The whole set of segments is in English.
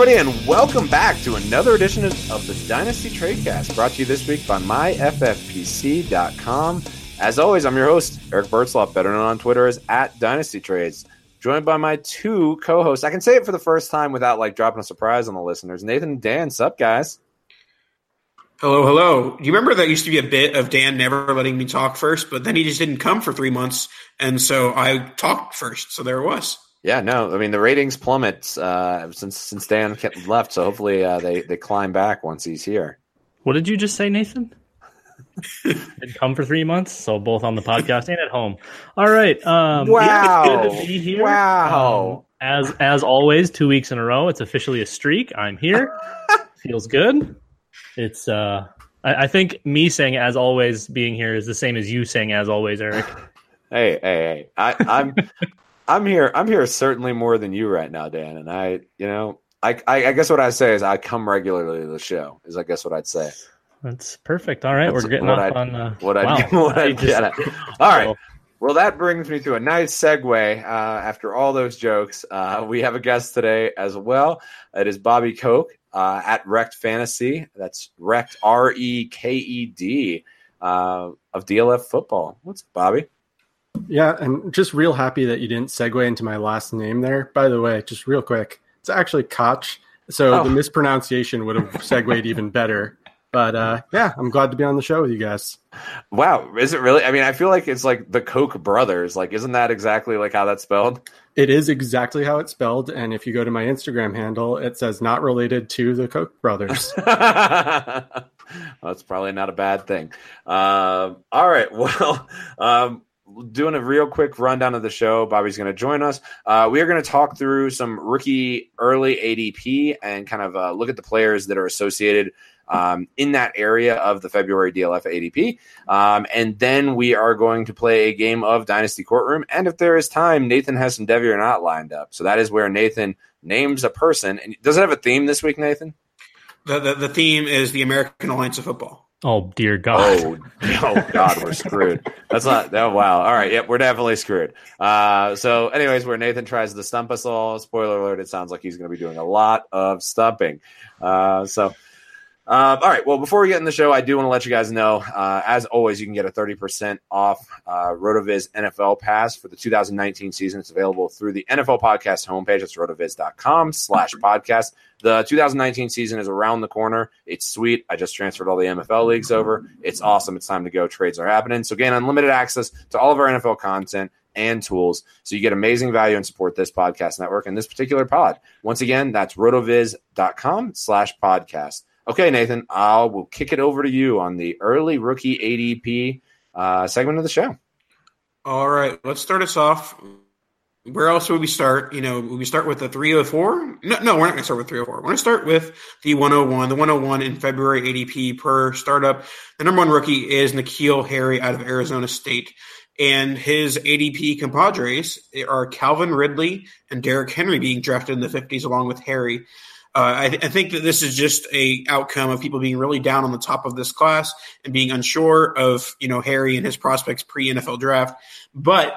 Everybody, and welcome back to another edition of, the Dynasty Tradecast, brought to you this week by myffpc.com. As always, I'm your host, Eric Bertzloff, better known on Twitter as at Dynasty Trades, joined by my two co-hosts. I can say it for the first time without like dropping a surprise on the listeners. Nathan and Dan, sup guys? Hello, hello. Do you remember that used to be a bit of Dan never letting me talk first, but then he just didn't come for three months, and so I talked first. So there it was. Yeah, no, I mean the ratings plummet uh, since since Dan left, so hopefully uh, they they climb back once he's here. What did you just say, Nathan? Did come for three months, so both on the podcast and at home. All right. Um, yeah, it's good to be here. Wow. Um, as as always, two weeks in a row. It's officially a streak. I'm here. Feels good. It's uh, I, I think me saying as always being here is the same as you saying as always, Eric. Hey, hey, hey! I, I'm I'm here. I'm here certainly more than you right now, Dan. And I, you know, I, I, I guess what I say is I come regularly to the show. Is I guess what I'd say. That's perfect. All right, That's we're getting what off I- on uh, What I wow. what I I get at. All right. Well, that brings me to a nice segue. Uh, after all those jokes, uh, we have a guest today as well. It is Bobby Koch uh, at Reked Fantasy. That's Wrecked R E K E D uh, of DLF Football. What's up, Bobby? Yeah, and just real happy that you didn't segue into my last name there. By the way, just real quick, it's actually Koch. So Oh. the mispronunciation would have segued even better. But uh, yeah, I'm glad to be on the show with you guys. Wow, is it really? I mean, I feel like it's like the Koch brothers. Like, isn't that exactly like how that's spelled? It is exactly how it's spelled, and if you go to my Instagram handle, it says not related to the Koch brothers. That's probably not a bad thing. Um, all right. Well, um, doing a real quick rundown of the show. Bobby's going to join us. Uh, we are going to talk through some rookie early ADP and kind of uh, look at the players that are associated um, in that area of the February DLF ADP. Um, and then we are going to play a game of Dynasty Courtroom. And if there is time, Nathan has some Devy or not lined up. So that is where Nathan names a person. And does it have a theme this week, Nathan? The, the, the theme is the American Alliance of Football. Oh dear God! Oh, oh God, we're screwed. That's not. Oh wow. All right. Yep, we're definitely screwed. Uh, so, anyways, where Nathan tries to stump us all. Spoiler alert: It sounds like he's going to be doing a lot of stumping. Uh, so. Uh, all right. Well, before we get in the show, I do want to let you guys know, uh, as always, you can get a 30% off uh, RotoViz NFL Pass for the 2019 season. It's available through the NFL Podcast homepage. It's rotoviz.com slash podcast. The 2019 season is around the corner. It's sweet. I just transferred all the MFL leagues over. It's awesome. It's time to go. Trades are happening. So, again, unlimited access to all of our NFL content and tools. So you get amazing value and support this podcast network and this particular pod. Once again, that's rotoviz.com slash podcast. Okay, Nathan, I will kick it over to you on the early rookie ADP uh, segment of the show. All right, let's start us off. Where else would we start? You know, we start with the 304? No, no, we're not going to start with 304. We're going to start with the 101. The 101 in February ADP per startup. The number one rookie is N'Keal Harry out of Arizona State. And his ADP compadres are Calvin Ridley and Derrick Henry being drafted in the 50s along with Harry. Uh, I, th- I, think that this is just a outcome of people being really down on the top of this class and being unsure of you know Harry and his prospects pre NFL draft. But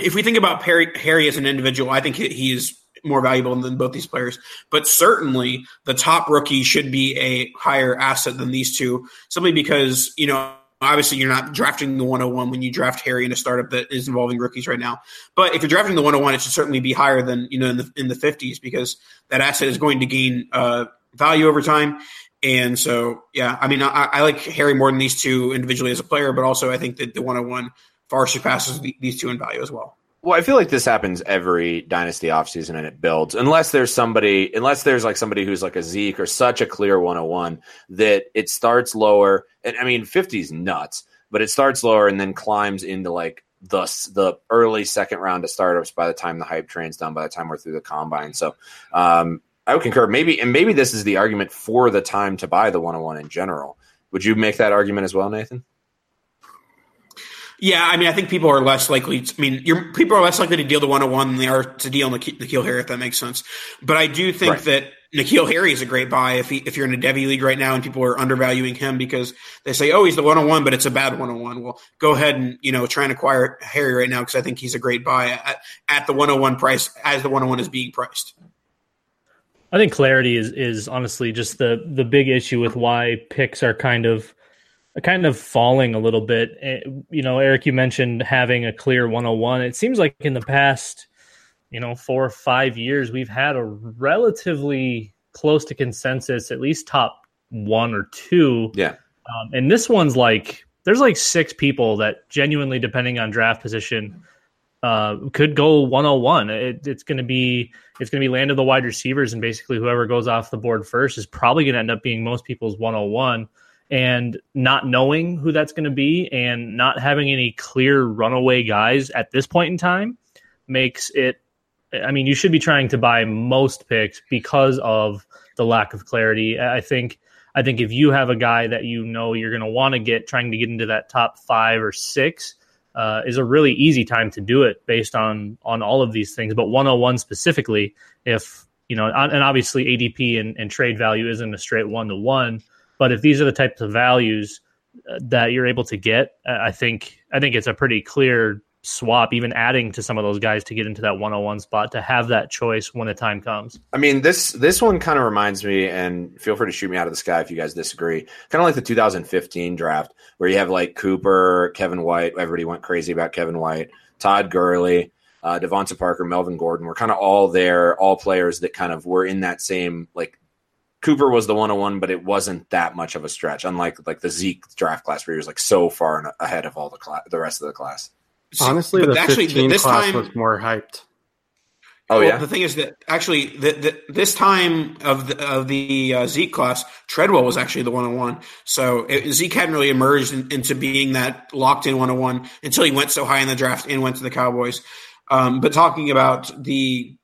if we think about Harry, Harry as an individual, I think he is more valuable than both these players. But certainly, the top rookie should be a higher asset than these two, simply because you know obviously you're not drafting the 101 when you draft Harry in a startup that is involving rookies right now. But if you're drafting the 101, it should certainly be higher than you know in the in the 50s because that asset is going to gain uh, value over time. And so, yeah, I mean, I, I, like Harry more than these two individually as a player, but also I think that the 101 far surpasses these two in value as well. Well, I feel like this happens every dynasty offseason and it builds. Unless there's somebody, unless there's like somebody who's like a Zeke or such a clear 101 that it starts lower. And I mean, 50 is nuts, but it starts lower and then climbs into like the the early second round of startups by the time the hype train's done, by the time we're through the combine. So um, I would concur. Maybe, and maybe this is the argument for the time to buy the 101 in general. Would you make that argument as well, Nathan? Yeah, I mean, I think people are less likely. To, I mean, people are less likely to deal the 101 than they are to deal N'Keal Harry, if that makes sense. But I do think right. that N'Keal Harry is a great buy if he, if you're in a Devy league right now and people are undervaluing him because they say, oh, he's the 101, but it's a bad 101. Well, go ahead and you know try and acquire Harry right now because I think he's a great buy at, at the 101 price as the 101 is being priced. I think clarity is is honestly just the the big issue with why picks are kind of kind of falling a little bit. Eh, you know, Eric, you mentioned having a clear 101. It seems like in the past, you know, four or five years, we've had a relatively close to consensus, at least top one or two. Yeah. Um, and this one's like, there's like six people that genuinely, depending on draft position, uh, could go 101. It, it's going to be it's going to be land of the wide receivers, and basically whoever goes off the board first is probably going to end up being most people's 101 and not knowing who that's going to be and not having any clear runaway guys at this point in time makes it I mean you should be trying to buy most picks because of the lack of clarity. I think I think if you have a guy that you know you're going to want to get trying to get into that top 5 or 6 uh, is a really easy time to do it based on on all of these things but 101 specifically if you know and obviously ADP and, and trade value isn't a straight one to one but if these are the types of values uh, that you're able to get, uh, I think I think it's a pretty clear swap, even adding to some of those guys to get into that 101 spot to have that choice when the time comes. I mean, this this one kind of reminds me, and feel free to shoot me out of the sky if you guys disagree. Kind of like the 2015 draft, where you have like Cooper, Kevin White. Everybody went crazy about Kevin White, Todd Gurley. Uh, DeVante Parker, Melvin Gordon, were kind of all there, all players that kind of were in that same like Cooper was the 101, but it wasn't that much of a stretch, unlike like the Zeke draft class where he was like so far ahead of all the class, the rest of the class. Honestly, but the actually, 15 this class time, was more hyped. Oh well, yeah. The thing is that actually, the, the, this time of the of the uh, Zeke class, Treadwell was actually the 101. So it, Zeke hadn't really emerged in, into being that locked in 101 until he went so high in the draft and went to the Cowboys. Um, but talking about the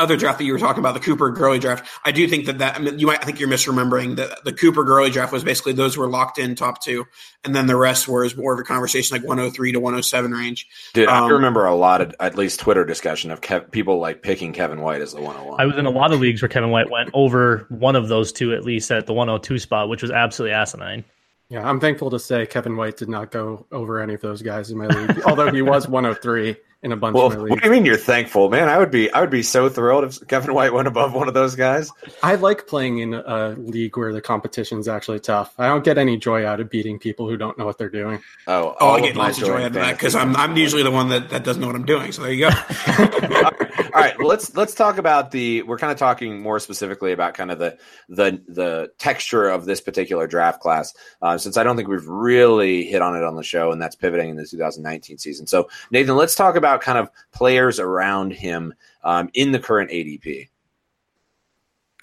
other draft that you were talking about, the Cooper Gurley draft, I do think that that I mean, you might I think you're misremembering that the Cooper Gurley draft was basically those were locked in top two, and then the rest was more of a conversation like 103 to 107 range. Dude, I Um, remember a lot of at least Twitter discussion of Kev- people like picking Kevin White as the 101. I was in a lot of leagues where Kevin White went over one of those two at least at the 102 spot, which was absolutely asinine. Yeah, I'm thankful to say Kevin White did not go over any of those guys in my league, although he was 103 in a bunch well, of my what do you mean you're thankful, man? I would be I would be so thrilled if Kevin White went above one of those guys. I like playing in a league where the competition is actually tough. I don't get any joy out of beating people who don't know what they're doing. Oh, Oh, I get lots of joy out of that because I'm I'm usually the one that, that doesn't know what I'm doing. So there you go. All right, well, let's let's talk about the. We're kind of talking more specifically about kind of the the the texture of this particular draft class, uh, since I don't think we've really hit on it on the show, and that's pivoting in the 2019 season. So, Nathan, let's talk about kind of players around him um, in the current ADP.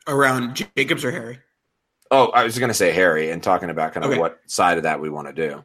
Around Jacobs or Harry? Oh, I was going to say Harry, and talking about kind of Okay. what side of that we want to do.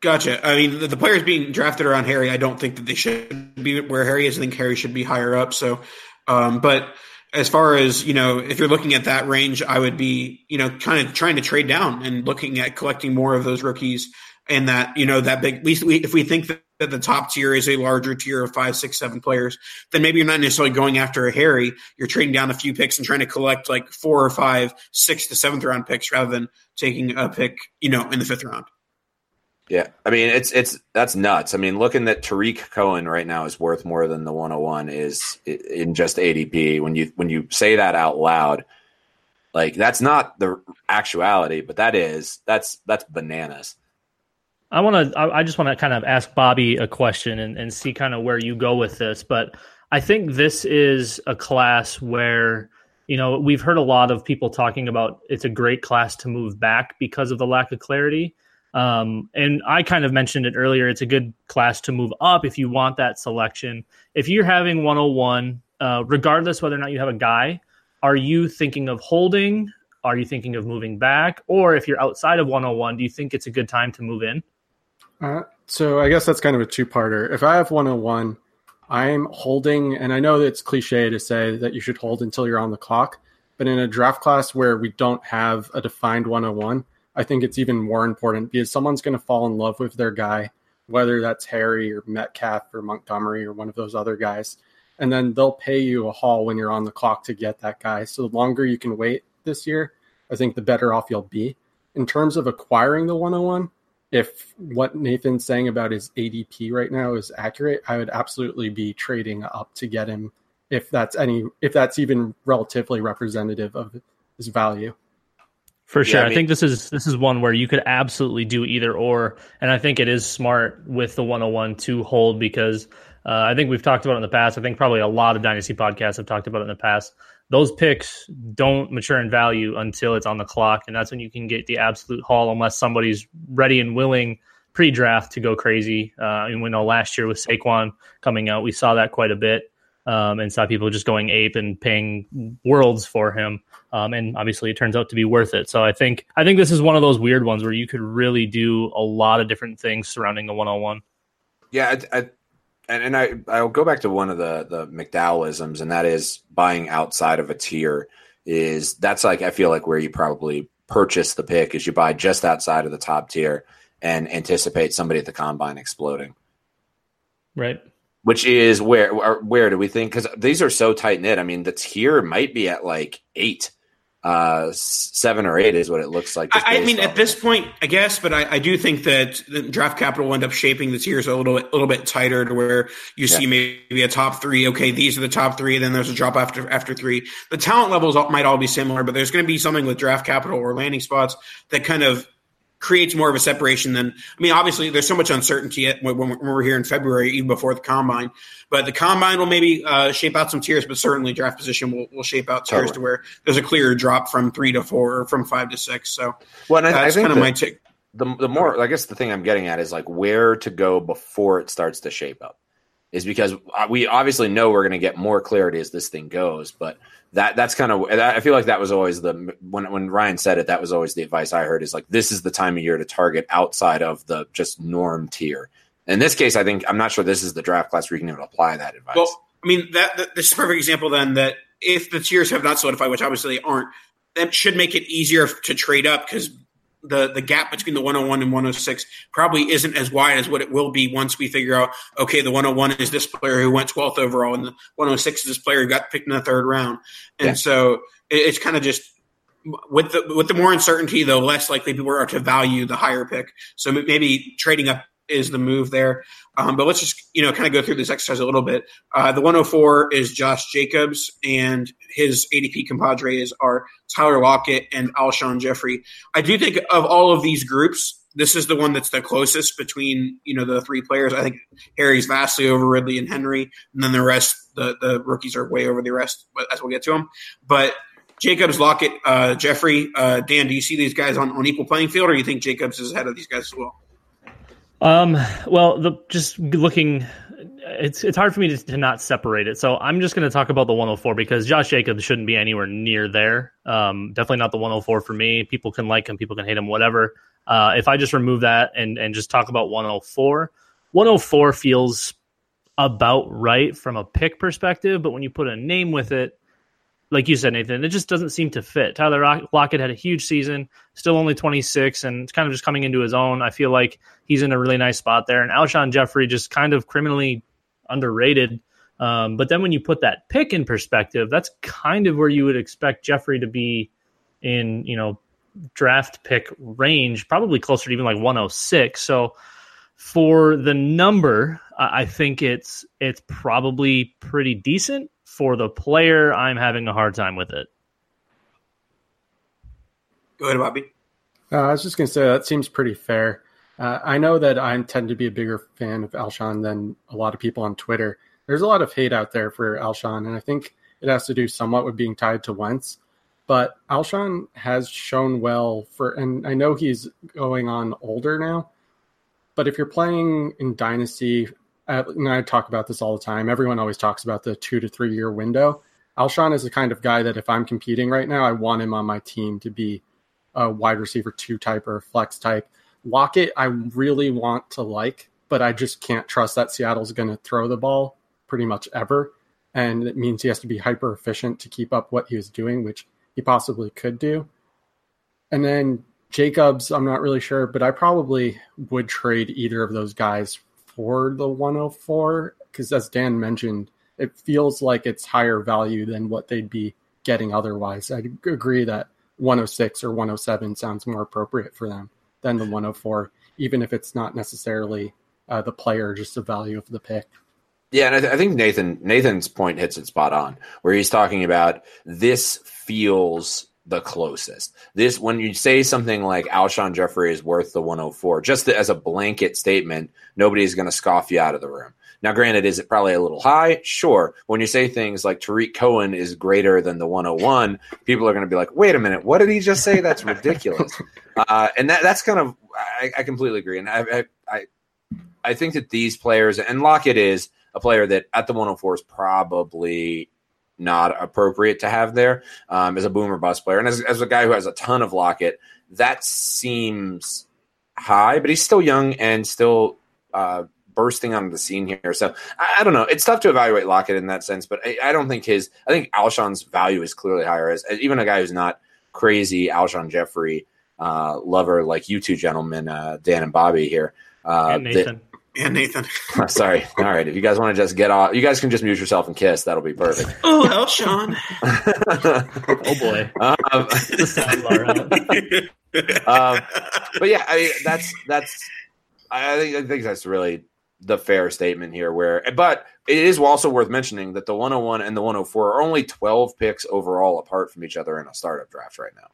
Gotcha. I mean, the, the players being drafted around Harry, I don't think that they should be where Harry is. I think Harry should be higher up. So, um, but as far as you know, if you're looking at that range, I would be you know kind of trying to trade down and looking at collecting more of those rookies. And that you know that big. At least we, if we think that, that the top tier is a larger tier of five, six, seven players, then maybe you're not necessarily going after a Harry. You're trading down a few picks and trying to collect like four or five, six to seventh round picks rather than taking a pick, you know, in the fifth round. Yeah, I mean it's it's that's nuts. I mean, looking that Tarik Cohen right now is worth more than the 101 is in just ADP. When you when you say that out loud, like that's not the actuality, but that is that's that's bananas. I want to. I I just want to kind of ask Bobby a question and, and see kind of where you go with this. But I think this is a class where you know we've heard a lot of people talking about it's a great class to move back because of the lack of clarity. Um, and I kind of mentioned it earlier. It's a good class to move up if you want that selection. If you're having 101, uh, regardless whether or not you have a guy, are you thinking of holding? Are you thinking of moving back? Or if you're outside of 101, do you think it's a good time to move in? Uh, so I guess that's kind of a two-parter. If I have 101, I'm holding, and I know it's cliche to say that you should hold until you're on the clock, but in a draft class where we don't have a defined 101, I think it's even more important because someone's going to fall in love with their guy, whether that's Harry or Metcalf or Montgomery or one of those other guys, and then they'll pay you a haul when you're on the clock to get that guy. So the longer you can wait this year, I think the better off you'll be. In terms of acquiring the 101, if what Nathan's saying about his ADP right now is accurate, I would absolutely be trading up to get him if that's any if that's even relatively representative of his value. For sure. I I, mean- think this is this is one where you could absolutely do either or, and I think it is smart with the 101 to hold because uh, I think we've talked about it in the past. I think probably a lot of dynasty podcasts have talked about it in the past. Those picks don't mature in value until it's on the clock, and that's when you can get the absolute haul unless somebody's ready and willing pre-draft to go crazy. Uh, and we know last year with Saquon coming out, we saw that quite a bit, um, and saw people just going ape and paying worlds for him. Um, and obviously, it turns out to be worth it. So I think I think this is one of those weird ones where you could really do a lot of different things surrounding the 101. Yeah, I, and and I I'll go back to one of the the McDowellisms, and that is buying outside of a tier. Is that's like I feel like where you probably purchase the pick is you buy just outside of the top tier and anticipate somebody at the combine exploding. Right. Which is where where, where do we think? Because these are so tight knit. I mean, the tier might be at like eight, uh, seven or eight is what it looks like. I, I mean, at this point, I guess, but I, I do think that the draft capital will end up shaping the tiers a little bit, a little bit tighter to where you see maybe a top three. Okay, these are the top three. Then there's a drop after after three. The talent levels might all be similar, but there's going to be something with draft capital or landing spots that kind of creates more of a separation than I mean, obviously there's so much uncertainty when, when we're here in February, even before the combine. But the combine will maybe uh, shape out some tiers, but certainly draft position will, will shape out tiers Totally. to where there's a clear drop from three to four or from five to six. So well, I, that's think kind of my take. the the more I guess the thing I'm getting at is like where to go before it starts to shape up is because we obviously know we're going to get more clarity as this thing goes, but that that's kind of I feel like that was always the when when Ryan said it that was always the advice I heard is like this is the time of year to target outside of the just norm tier. In this case, I think I'm not sure this is the draft class where you can even apply that advice. Well, I mean, that, that this is a perfect example then that if the tiers have not solidified, which obviously they aren't, that should make it easier to trade up because the the gap between the 101 and 106 probably isn't as wide as what it will be once we figure out okay the 101 is this player who went 12th overall and the 106 is this player who got picked in the third round and yeah. so it, it's kind of just with the with the more uncertainty the less likely people are to value the higher pick so maybe trading up is the move there um, but let's just you know kind of go through this exercise a little bit. Uh, the 104 is Josh Jacobs, and his ADP compadres are Tyler Lockett and Alshon Jeffery. I do think of all of these groups, this is the one that's the closest between you know the three players. I think Harry's vastly over Ridley and Henry, and then the rest, the the rookies are way over the rest. But as we'll get to them, but. Jacobs, Lockett, uh, Jeffery, uh, Dan, do you see these guys on, on equal playing field, or do you think Jacobs is ahead of these guys as well? Um, well, the just looking, it's it's hard for me to, to not separate it. So I'm just going to talk about the 104 because Josh Jacobs shouldn't be anywhere near there. Um, definitely not the 104 for me. People can like him, people can hate him, whatever. Uh, if I just remove that and and just talk about 104, 104 feels about right from a pick perspective, but when you put a name with it, like you said, Nathan, it just doesn't seem to fit. Tyler Lockett had a huge season, still only 26, and it's kind of just coming into his own. I feel like he's in a really nice spot there. And Alshon Jeffery just kind of criminally underrated. Um, but then when you put that pick in perspective, that's kind of where you would expect Jeffery to be in, you know, draft pick range, probably closer to even like 106. So for the number, I think it's it's probably pretty decent for the player, I'm having a hard time with it. Go ahead, Bobby. Uh, I was just going to say that seems pretty fair. Uh, I know that I tend to be a bigger fan of Alshon than a lot of people on Twitter. There's a lot of hate out there for Alshon, and I think it has to do somewhat with being tied to Wentz. But Alshon has shown well for, and I know he's going on older now. But if you're playing in Dynasty uh, and I talk about this all the time. Everyone always talks about the two to three year window. Alshon is the kind of guy that if I'm competing right now, I want him on my team to be a wide receiver two type or flex type. Lockett, I really want to like, but I just can't trust that Seattle's going to throw the ball pretty much ever. And it means he has to be hyper efficient to keep up what he was doing, which he possibly could do. And then Jacobs, I'm not really sure, but I probably would trade either of those guys for the 104 because as Dan mentioned, it feels like it's higher value than what they'd be getting otherwise. I agree that 106 or 107 sounds more appropriate for them than the 104, even if it's not necessarily uh, the player, just the value of the pick. Yeah, and I, th- I, think Nathan Nathan's point hits it spot on, where he's talking about this feels the closest. This when you say something like Alshon Jeffery is worth the 104, just as a blanket statement, nobody's going to scoff you out of the room. Now, granted, is it probably a little high? Sure. When you say things like Tarik Cohen is greater than the 101, people are going to be like, wait a minute, what did he just say? That's ridiculous. uh, and that, that's kind of, I, I completely agree. And I, I, I think that these players, and Lockett is a player that at the 104 is probably not appropriate to have there um, as a boomer bust player. And as, as a guy who has a ton of Lockett, that seems high, but he's still young and still uh, bursting onto the scene here. So I, I, don't know. It's tough to evaluate Lockett in that sense, but I, I, don't think his. I think Alshon's value is clearly higher. As, as even a guy who's not crazy Alshon Jeffery uh, lover like you two gentlemen, uh, Dan and Bobby here. Uh, and Nathan and Nathan. Sorry. All right. If you guys want to just get off, you guys can just mute yourself and kiss. That'll be perfect. oh, hell, Sean. oh, boy. Um, um, but yeah, I mean, that's, that's, I think, I think that's really the fair statement here where, but it is also worth mentioning that the 101 and the 104 are only 12 picks overall apart from each other in a startup draft right now.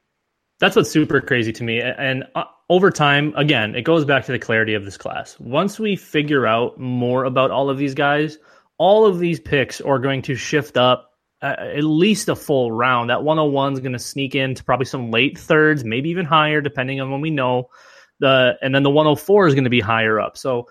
That's what's super crazy to me. And uh, over time, again, it goes back to the clarity of this class. Once we figure out more about all of these guys, all of these picks are going to shift up uh, at least a full round. That 101 is going to sneak into probably some late thirds, maybe even higher, depending on when we know. The and then the 104 is going to be higher up. So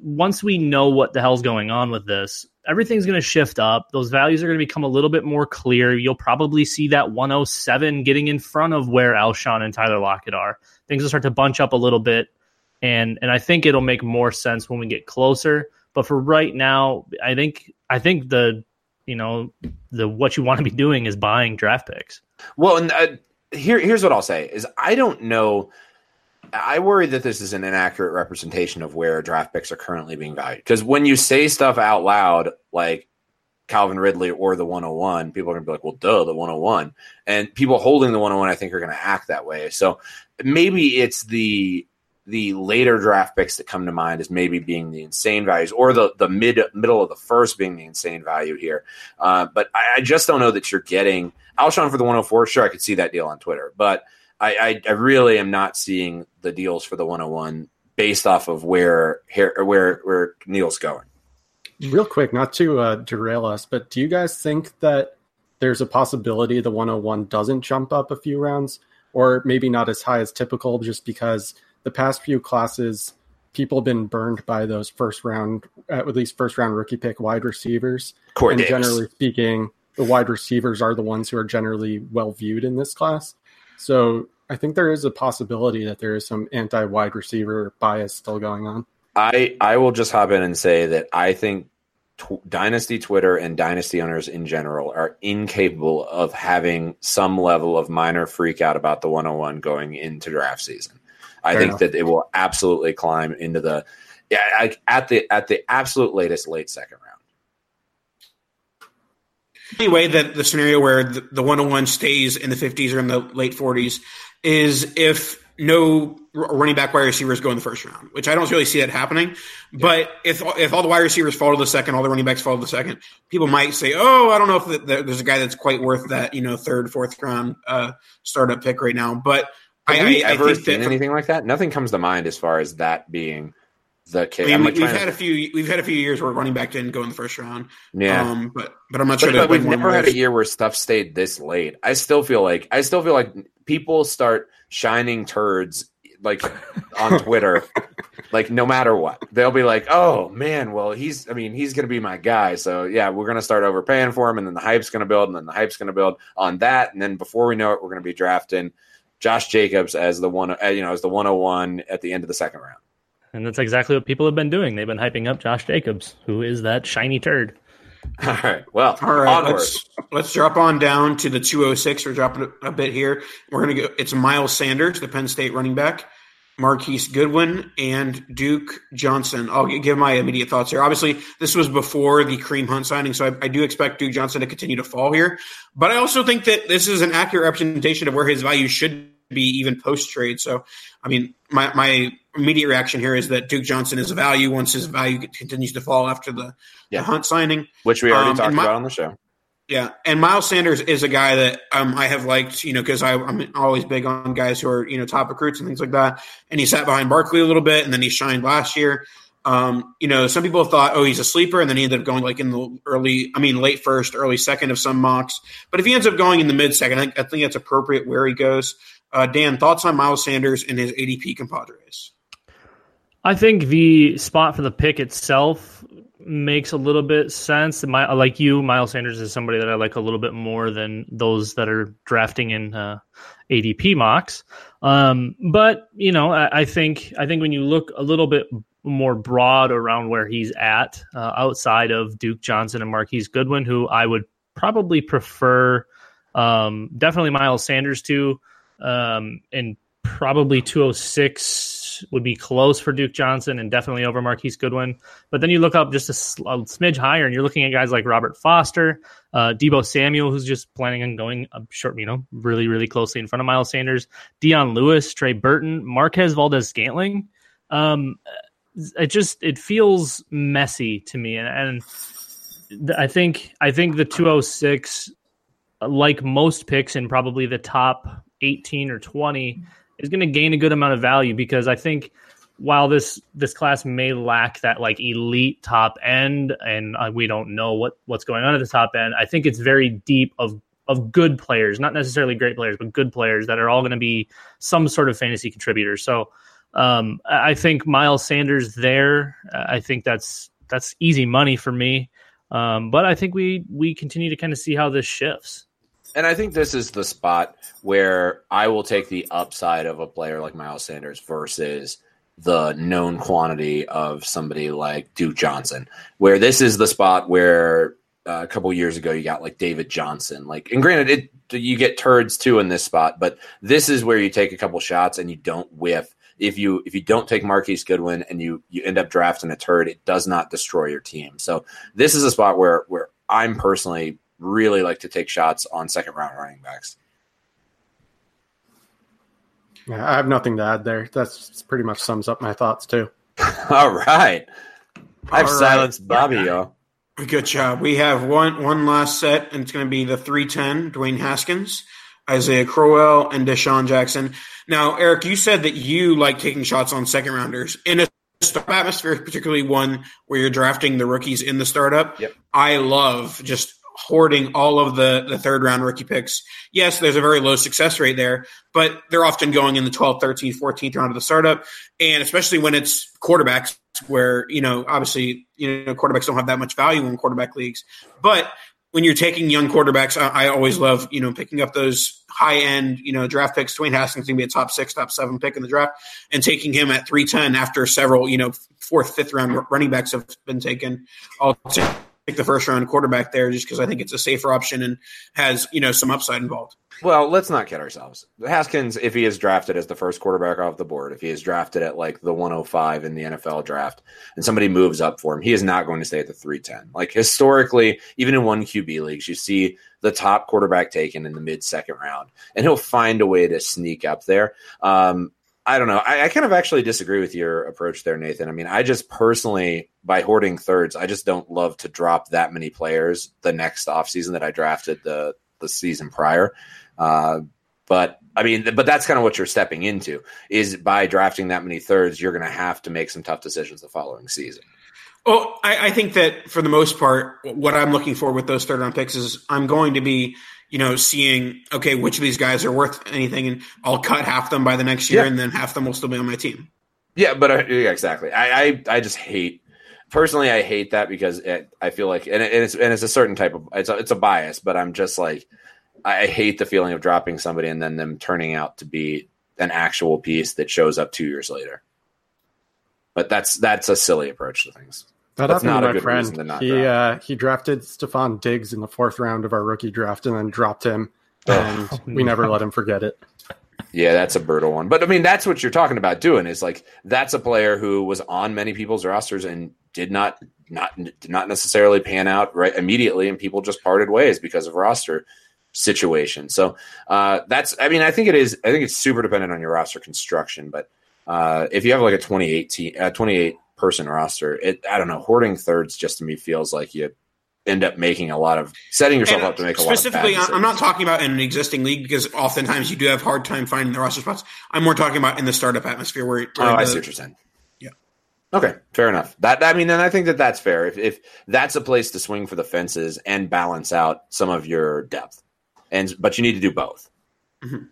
once we know what the hell's going on with this, everything's going to shift up. Those values are going to become a little bit more clear. You'll probably see that 107 getting in front of where Alshon and Tyler Lockett are. Things will start to bunch up a little bit, and and I think it'll make more sense when we get closer. But for right now, I think I think the you know the what you want to be doing is buying draft picks. Well, and uh, here here's what I'll say is I don't know. I worry that this is an inaccurate representation of where draft picks are currently being valued. Because when you say stuff out loud, like Calvin Ridley or the 101, people are going to be like, well, duh, the 101. And people holding the 101, I think, are going to act that way. So maybe it's the the later draft picks that come to mind as maybe being the insane values, or the the mid middle of the first being the insane value here. Uh, but I, I, just don't know that you're getting Alshon for the 104. Sure, I could see that deal on Twitter, but I, I, I really am not seeing the deals for the 101 based off of where where where Neil's going. Real quick, not to uh, derail us, but do you guys think that there's a possibility the 101 doesn't jump up a few rounds, or maybe not as high as typical, just because the past few classes, people have been burned by those first round, at least first round rookie pick wide receivers. Corey and Davis. generally speaking, the wide receivers are the ones who are generally well viewed in this class. So I think there is a possibility that there is some anti wide receiver bias still going on. I I will just hop in and say that I think Dynasty Twitter and Dynasty owners in general are incapable of having some level of minor freak out about the 101 going into draft season. I Fair think enough. that it will absolutely climb into the yeah I, at the at the absolute latest late second round. Anyway, that the scenario where the, the 101 stays in the 50s or in the late 40s is if no running back wide receivers go in the first round, which I don't really see that happening. Yeah. But if if all the wide receivers fall to the second, all the running backs fall to the second, people might say, "Oh, I don't know if the, the, there's a guy that's quite worth that you know third, fourth round uh, startup pick right now." But have I, we I, ever I seen anything like that? Nothing comes to mind as far as that being the case. I mean, we, have had to... a few. We've had a few years where we're running back didn't go in the first round. Yeah, um, but but I'm not sure. But, but we've never had a year where stuff stayed this late. I still feel like I still feel like people start shining turds like on Twitter. like no matter what, they'll be like, "Oh man, well he's. I mean, he's going to be my guy. So yeah, we're going to start overpaying for him, and then the hype's going to build, and then the hype's going to build on that, and then before we know it, we're going to be drafting." Josh Jacobs as the one, uh, you know, as the 101 at the end of the second round. And that's exactly what people have been doing. They've been hyping up Josh Jacobs, who is that shiny turd. All right. Well, all right. Onward. Let's let's drop on down to the 206. We're dropping a bit here. We're gonna go. It's Miles Sanders, the Penn State running back, Marquise Goodwin, and Duke Johnson. I'll give my immediate thoughts here. Obviously, this was before the Kareem Hunt signing, so I, I do expect Duke Johnson to continue to fall here. But I also think that this is an accurate representation of where his value should be even post trade. So, I mean, my, my immediate reaction here is that Duke Johnson is a value once his value continues to fall after the, yeah. the Hunt signing, which we already um, talked my, about on the show. Yeah, and Miles Sanders is a guy that um, I have liked, you know, because I'm always big on guys who are, you know, top recruits and things like that. And he sat behind Barkley a little bit, and then he shined last year. Um, you know, some people thought, oh, he's a sleeper, and then he ended up going like in the early, I mean, late first, early second of some mocks. But if he ends up going in the mid second, I, I think that's appropriate where he goes. Uh, Dan, thoughts on Miles Sanders and his ADP compadres? I think the spot for the pick itself makes a little bit sense. My, like you, Miles Sanders is somebody that I like a little bit more than those that are drafting in uh, ADP mocks. Um, but you know, I, I, think I think when you look a little bit more broad around where he's at, uh, outside of Duke Johnson and Marquise Goodwin, who I would probably prefer, um, definitely Miles Sanders to, um, and probably 206 would be close for Duke Johnson and definitely over Marquise Goodwin. But then you look up just a, a smidge higher, and you're looking at guys like Robert Foster, uh, Deebo Samuel, who's just planning on going up short, you know, really, really closely in front of Miles Sanders, Dion Lewis, Trey Burton, Marquez Valdes Scantling. Um, it just it feels messy to me, and, and I think I think the 206, like most picks in probably the top 18 or 20 is going to gain a good amount of value because I think while this this class may lack that like elite top end and uh, we don't know what what's going on at the top end, I think it's very deep of of good players, not necessarily great players, but good players that are all going to be some sort of fantasy contributors. So um, I think Miles Sanders there. I think that's that's easy money for me. Um, but I think we we continue to kind of see how this shifts and I think this is the spot where I will take the upside of a player like Miles Sanders versus the known quantity of somebody like Duke Johnson. Where this is the spot where uh, a couple years ago you got like David Johnson. Like, and granted, it you get turds too in this spot, but this is where you take a couple shots and you don't whiff. If you if you don't take Marquise Goodwin and you you end up drafting a turd, it does not destroy your team. So this is a spot where where I'm personally really like to take shots on second round running backs. Yeah, I have nothing to add there. That's pretty much sums up my thoughts too. All right. I've All right. silenced Bobby, yo. Good job. We have one one last set, and it's going to be the three ten. Dwayne Haskins, Isaiah Crowell, and DeSean Jackson. Now, Eric, you said that you like taking shots on second rounders in a startup atmosphere, particularly one where you're drafting the rookies in the startup. Yep. I love just hoarding all of the the third round rookie picks. Yes, there's a very low success rate there, but they're often going in the 12th, 13th, 14th round of the startup, and especially when it's quarterbacks where you know obviously you know quarterbacks don't have that much value in quarterback leagues. But when you're taking young quarterbacks I, I always love you know picking up those high end you know draft picks. Dwayne Haskins going to be a top six top seven pick in the draft and taking him at 310 after several you know fourth fifth round running backs have been taken take the first round quarterback there just because I think it's a safer option and has you know some upside involved Well, let's not kid ourselves. Haskins, if he is drafted as the first quarterback off the board, if he is drafted at like the 105 in the NFL draft, and somebody moves up for him, he is not going to stay at the 310. Like historically, even in one QB leagues, you see the top quarterback taken in the mid second round, and he'll find a way to sneak up there. Um, I don't know. I, I kind of actually disagree with your approach there, Nathan. I mean, I just personally, by hoarding thirds, I just don't love to drop that many players the next offseason that I drafted the the season prior. Uh, but I mean, but that's kind of what you're stepping into is by drafting that many thirds, you're going to have to make some tough decisions the following season. Well, I, I think that for the most part, what I'm looking for with those third round picks is I'm going to be, you know, seeing okay which of these guys are worth anything, and I'll cut half them by the next year, Yeah. and then half them will still be on my team. Yeah, but uh, yeah, exactly. I, I I just hate personally. I hate that because it, I feel like and, it, and it's and it's a certain type of it's a, it's a bias, but I'm just like I, I hate the feeling of dropping somebody and then them turning out to be an actual piece that shows up two years later. But that's that's a silly approach to things. That That's happened not a to my good to friend. He uh, he drafted Stefon Diggs in the fourth round of our rookie draft and then dropped him, and Oh, we never let him forget it. Yeah, that's a brutal one. But I mean, that's what you're talking about doing is like that's a player who was on many people's rosters and did not not did not necessarily pan out right immediately, and people just parted ways because of roster situation. So uh, that's I mean, I think it is. I think it's super dependent on your roster construction. But uh, if you have like a 28 team, uh, 28 person roster, it I don't know. Hoarding thirds just to me feels like you end up making a lot of setting yourself And up to make a lot of specifically, I'm not talking about in an existing league because oftentimes you do have hard time finding the roster spots. I'm more talking about in the startup atmosphere where, Oh, where I see what you're saying. Yeah. Okay, fair enough. That I mean, and I think that that's fair. If, if that's a place to swing for the fences and balance out some of your depth, and but you need to do both. Mm-hmm.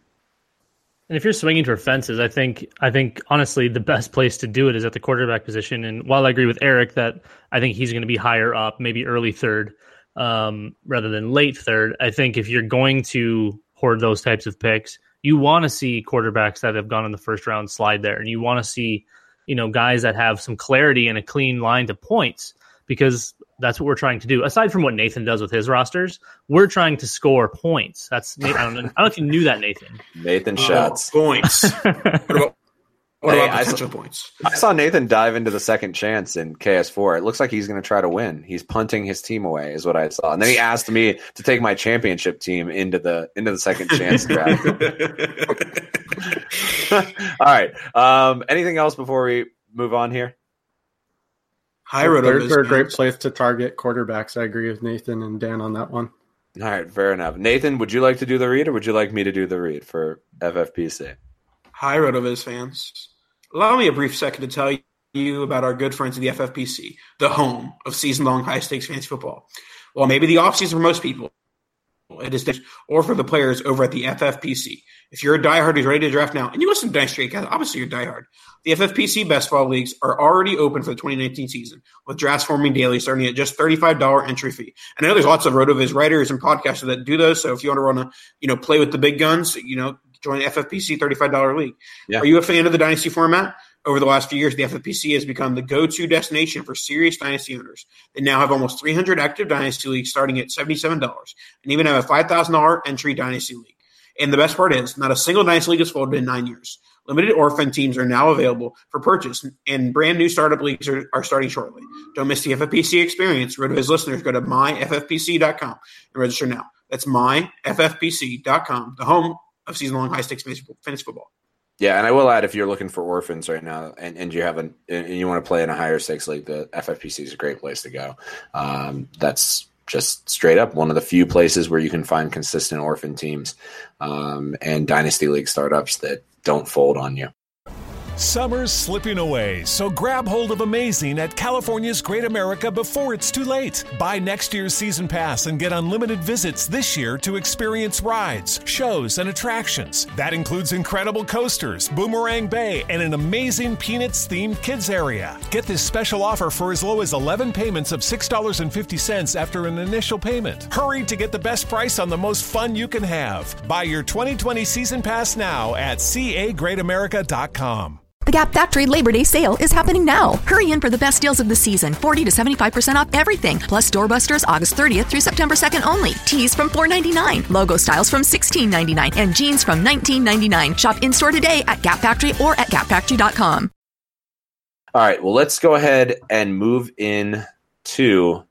And if you're swinging for fences, I think I think honestly the best place to do it is at the quarterback position. And while I agree with Eric that I think he's going to be higher up, maybe early third um, rather than late third, I think if you're going to hoard those types of picks, you want to see quarterbacks that have gone in the first round slide there, and you want to see you know guys that have some clarity and a clean line to points because that's what we're trying to do. Aside from what Nathan does with his rosters, we're trying to score points. That's I don't know, I don't know if you knew that, Nathan. Nathan Oh, shots. points. what about, what Hey, about I potential points? I saw Nathan dive into the second chance in KS4. It looks like he's going to try to win. He's punting his team away, is what I saw. And then he asked me to take my championship team into the into the second chance draft. All right. Um, anything else before we move on here? High road they're a great place to target quarterbacks. I agree with Nathan and Dan on that one. All right, fair enough. Nathan, would you like to do the read or would you like me to do the read for FFPC? Hi, RotoViz fans. Allow me a brief second to tell you about our good friends at the FFPC, the home of season-long high-stakes fantasy football. Well, maybe the offseason for most people, it is, or for the players over at the FFPC. If you're a diehard who's ready to draft now, and you listen to Dice Street, obviously you're diehard. The FFPC best ball leagues are already open for the 2019 season, with drafts forming daily starting at just $35 entry fee. And I know there's lots of RotoViz writers and podcasters that do those. So if you want to run a, you know, play with the big guns, you know, join the FFPC $35 league. Yeah. Are you a fan of the dynasty format? Over the last few years, the FFPC has become the go-to destination for serious dynasty owners. They now have almost 300 active dynasty leagues starting at $77 and even have a $5,000 entry dynasty league. And the best part is, not a single dynasty league has folded in nine years. Limited orphan teams are now available for purchase, and brand new startup leagues are, are starting shortly. Don't miss the FFPC experience. RotoViz listeners, go to myffpc.com and register now. That's myffpc.com, the home of season-long high-stakes fantasy football. Yeah, and I will add if you're looking for orphans right now, and, and you haven't, and you want to play in a higher stakes league, the FFPC is a great place to go. Um, that's just straight up one of the few places where you can find consistent orphan teams um, and dynasty league startups that don't fold on you. Summer's slipping away, so grab hold of amazing at California's Great America before it's too late. Buy next year's season pass and get unlimited visits this year to experience rides, shows, and attractions. That includes incredible coasters, Boomerang Bay, and an amazing Peanuts themed kids area. Get this special offer for as low as 11 payments of $6.50 after an initial payment. Hurry to get the best price on the most fun you can have. Buy your 2020 season pass now at cagreatamerica.com. The Gap Factory Labor Day sale is happening now. Hurry in for the best deals of the season 40 to 75% off everything, plus doorbusters August 30th through September 2nd only. Tees from $4.99, logo styles from $16.99, and jeans from $19.99. Shop in store today at Gap Factory or at gapfactory.com. All right, well, let's go ahead and move in to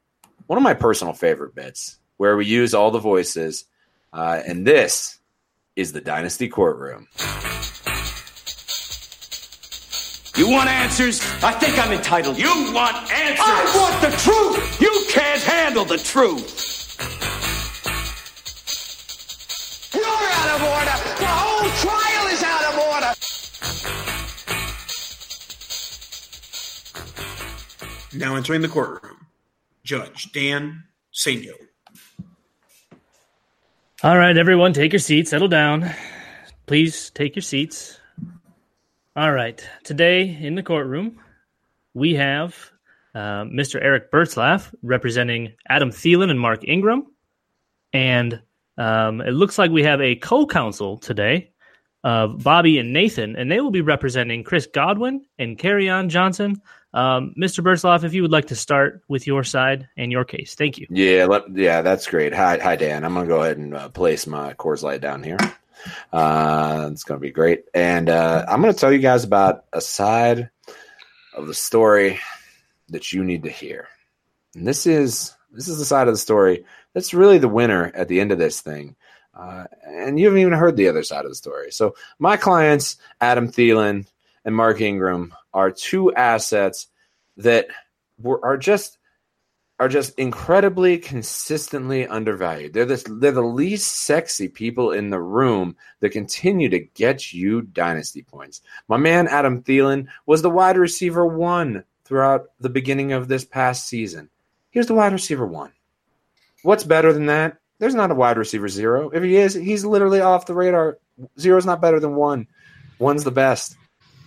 one of my personal favorite bits where we use all the voices. Uh, and this is the Dynasty Courtroom. You want answers? I think I'm entitled. You want answers? I want the truth. You can't handle the truth. You're out of order. The whole trial is out of order. Now entering the courtroom, Judge Dan Senio. All right, everyone, take your seats, settle down. Please take your seats. All right. Today in the courtroom, we have uh, Mr. Eric Bertzlaff representing Adam Thielen and Mark Ingram. And um, it looks like we have a co counsel today of Bobby and Nathan, and they will be representing Chris Godwin and Kerryon Johnson. Um, Mr. Bertzlaff, if you would like to start with your side and your case. Thank you. Yeah, let, yeah, that's great. Hi, hi, Dan. I'm to go ahead and uh, place my Coors Light down here. Uh, it's going to be great. And uh, I'm going to tell you guys about a side of the story that you need to hear. And this is this is the side of the story that's really the winner at the end of this thing. Uh, and you haven't even heard the other side of the story. So my clients, Adam Thielen and Mark Ingram, are two assets that were are just are just incredibly consistently undervalued. They're the, they're the least sexy people in the room that continue to get you dynasty points. My man Adam Thielen was the wide receiver one throughout the beginning of this past season. Here's the wide receiver one. What's better than that? There's not a wide receiver zero. If he is, he's literally off the radar. Zero's not better than one. One's the best.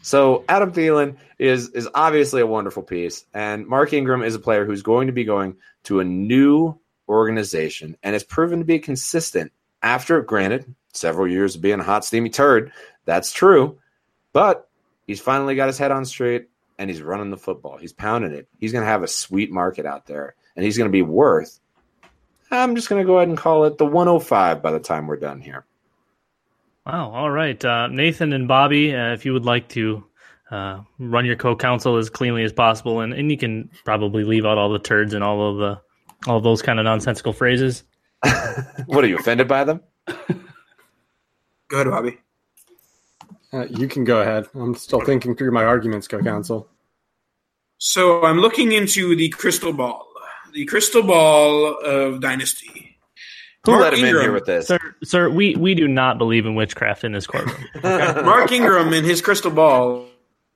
So Adam Thielen is is obviously a wonderful piece, and Mark Ingram is a player who's going to be going to a new organization and has proven to be consistent. After, granted, several years of being a hot steamy turd, that's true, but he's finally got his head on straight and he's running the football. He's pounding it. He's going to have a sweet market out there, and he's going to be worth. I'm just going to go ahead and call it the 105 by the time we're done here. Wow. All right. Uh, Nathan and Bobby, uh, if you would like to uh, run your co-counsel as cleanly as possible, and, and you can probably leave out all the turds and all of the all of those kind of nonsensical phrases. what are you offended by them? Go ahead, Bobby. Uh, you can go ahead. I'm still thinking through my arguments, co-counsel. So I'm looking into the crystal ball, the crystal ball of dynasty. Who Mark let him in Ingram. here with this? Sir, sir, we, we do not believe in witchcraft in this courtroom. Mark Ingram in his crystal ball.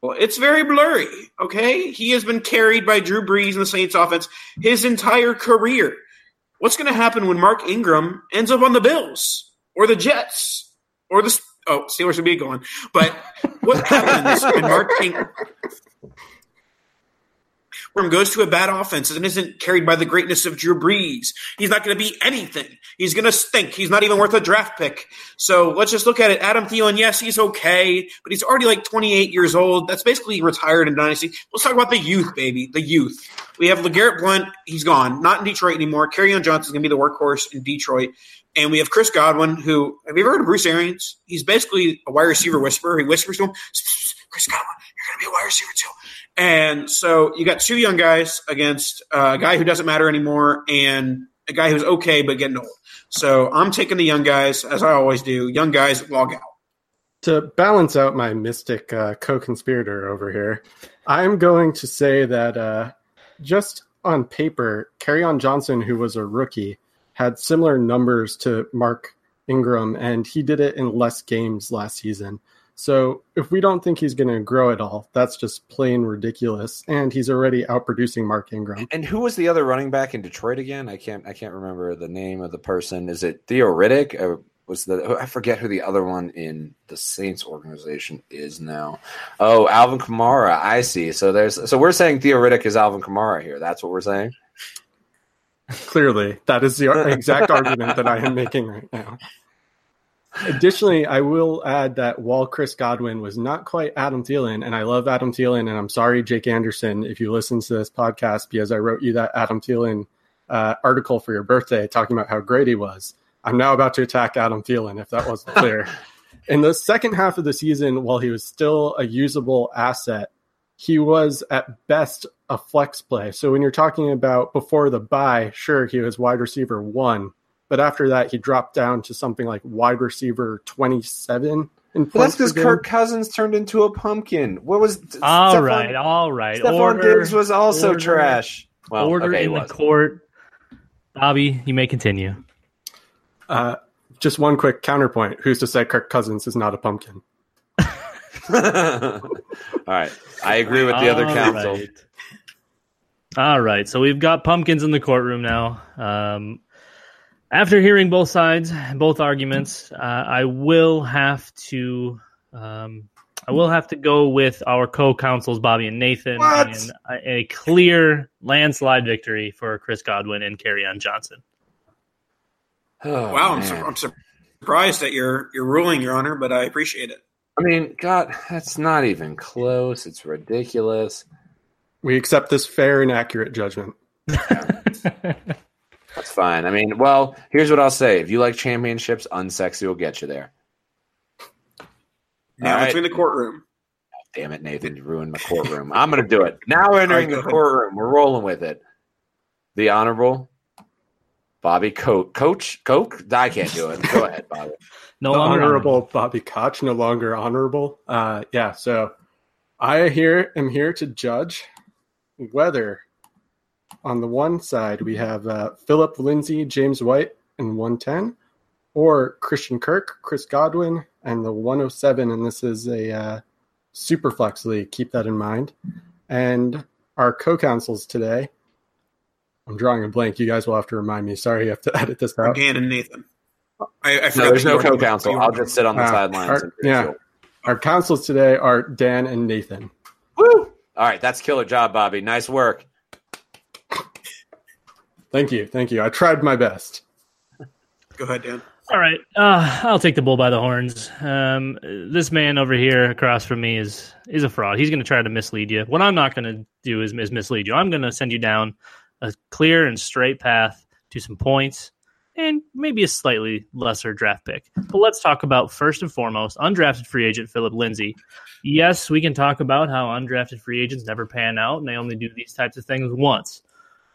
Well, it's very blurry. Okay, he has been carried by Drew Brees and the Saints offense his entire career. What's going to happen when Mark Ingram ends up on the Bills or the Jets or the oh Steelers would be going? But what happens when Mark Ingram? Graham goes to a bad offense and isn't carried by the greatness of Drew Brees. He's not going to be anything. He's going to stink. He's not even worth a draft pick. So let's just look at it. Adam Thielen, yes, he's okay, but he's already like 28 years old. That's basically retired in Dynasty. Let's talk about the youth, baby. The youth. We have LeGarrette Blount. He's gone. Not in Detroit anymore. Kerryon Johnson's going to be the workhorse in Detroit. And we have Chris Godwin, who have you ever heard of Bruce Arians? He's basically a wide receiver whisperer. He whispers to him, Chris Godwin, you're going to be a wide receiver too. And so you got two young guys against a guy who doesn't matter anymore and a guy who's okay but getting old. So I'm taking the young guys, as I always do. Young guys log out. To balance out my mystic uh, co-conspirator over here, I'm going to say that uh, just on paper, Kerryon Johnson, who was a rookie, had similar numbers to Mark Ingram, and he did it in less games last season. So if we don't think he's going to grow at all, that's just plain ridiculous. And he's already outproducing Mark Ingram. And who was the other running back in Detroit again? I can't I can't remember the name of the person. Is it Theo Riddick? Or was the I forget who the other one in the Saints organization is now. Oh, Alvin Kamara. I see. So there's so we're saying Theo Riddick is Alvin Kamara here. That's what we're saying. Clearly, that is the exact argument that I am making right now. Additionally, I will add that while Chris Godwin was not quite Adam Thielen, and I love Adam Thielen, and I'm sorry, Jake Anderson, if you listen to this podcast because I wrote you that Adam Thielen uh, article for your birthday talking about how great he was. I'm now about to attack Adam Thielen, if that wasn't clear. In the second half of the season, while he was still a usable asset, he was at best a flex play. So when you're talking about before the buy, sure, he was wide receiver one but after that, he dropped down to something like wide receiver 27. In that's because Kirk Cousins turned into a pumpkin. What was all Stefon, right, all right. Stefon order, Diggs was also order, trash. Well, order okay, in the court. Bobby, you may continue. Uh, just one quick counterpoint. Who's to say Kirk Cousins is not a pumpkin? all right, I agree with the all other counsel. Right. All right, so we've got pumpkins in the courtroom now. Um, after hearing both sides, both arguments, uh, I will have to. Um, I will have to go with our co-counsels Bobby and Nathan what? and a, a, clear landslide victory for Chris Godwin and Kerryon Johnson. Oh, wow, I'm, su- I'm, surprised at your your ruling, Your Honor, but I appreciate it. I mean, God, that's not even close. It's ridiculous. We accept this fair and accurate judgment. That's fine. I mean, well, here's what I'll say: if you like championships, unsexy will get you there. Now right. between the courtroom. damn it, Nathan! You ruined the courtroom. I'm going to do it now. Entering the courtroom, we're rolling with it. The honorable Bobby Coach, Coach Coke. I can't do it. Go ahead, Bobby. no longer honorable Bobby Koch, no longer honorable. Uh, yeah. So I here am here to judge whether on the one side, we have uh, Phillip Lindsay, James White, and 110, or Christian Kirk, Chris Godwin, and the 107. And this is a uh, super flex league. Keep that in mind. And our co counsels today, I'm drawing a blank. You guys will have to remind me. Sorry, you have to edit this out. Dan and Nathan. I, I no, there's no co counsel. I'll just sit on the uh, sidelines. Our, yeah. Our counsels today are Dan and Nathan. Woo! All right, that's killer job, Bobby. Nice work. Thank you. Thank you. I tried my best. Go ahead, Dan. All right. Uh, I'll take the bull by the horns. Um, this man over here across from me is is a fraud. He's going to try to mislead you. What I'm not going to do is, is mislead you. I'm going to send you down a clear and straight path to some points and maybe a slightly lesser draft pick. But let's talk about first and foremost undrafted free agent Phillip Lindsay. Yes, we can talk about how undrafted free agents never pan out and they only do these types of things once.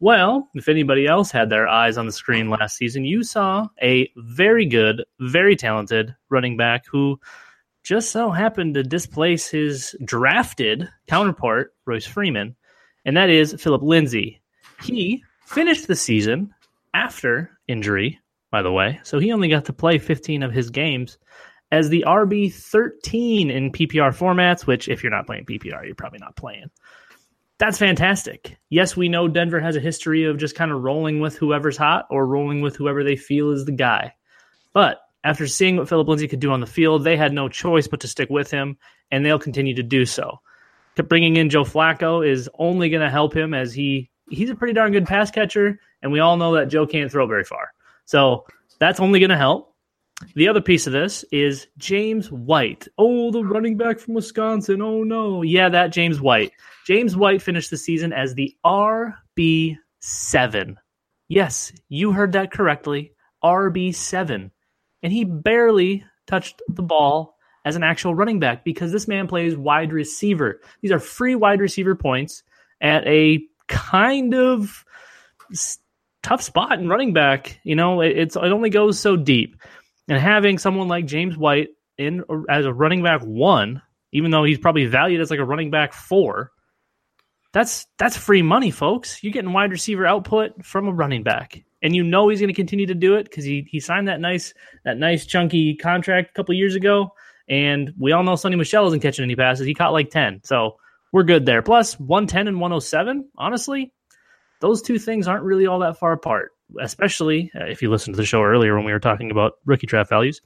Well, if anybody else had their eyes on the screen last season, you saw a very good, very talented running back who just so happened to displace his drafted counterpart, Royce Freeman, and that is Phillip Lindsay. He finished the season after injury, by the way, so he only got to play 15 of his games as the RB 13 in PPR formats, which, if you're not playing PPR, you're probably not playing that's fantastic. Yes, we know Denver has a history of just kind of rolling with whoever's hot or rolling with whoever they feel is the guy. But after seeing what Phillip Lindsay could do on the field, they had no choice but to stick with him, and they'll continue to do so. bringing in Joe Flacco is only going to help him as he he's a pretty darn good pass catcher, and we all know that Joe can't throw very far. So that's only going to help. The other piece of this is James White. Oh, the running back from Wisconsin. Oh no. Yeah, that James White. James White finished the season as the RB7. Yes, you heard that correctly. RB7. And he barely touched the ball as an actual running back because this man plays wide receiver. These are free wide receiver points at a kind of tough spot in running back. You know, it, it's it only goes so deep, and having someone like James White in as a running back one, even though he's probably valued as like a running back four, that's that's free money, folks. You're getting wide receiver output from a running back, and you know he's going to continue to do it because he he signed that nice that nice chunky contract a couple years ago. And we all know Sony Michel isn't catching any passes. He caught like 10. So we're good there. Plus 110 and 107, honestly, those two things aren't really all that far apart, especially uh, if you listened to the show earlier when we were talking about rookie draft values.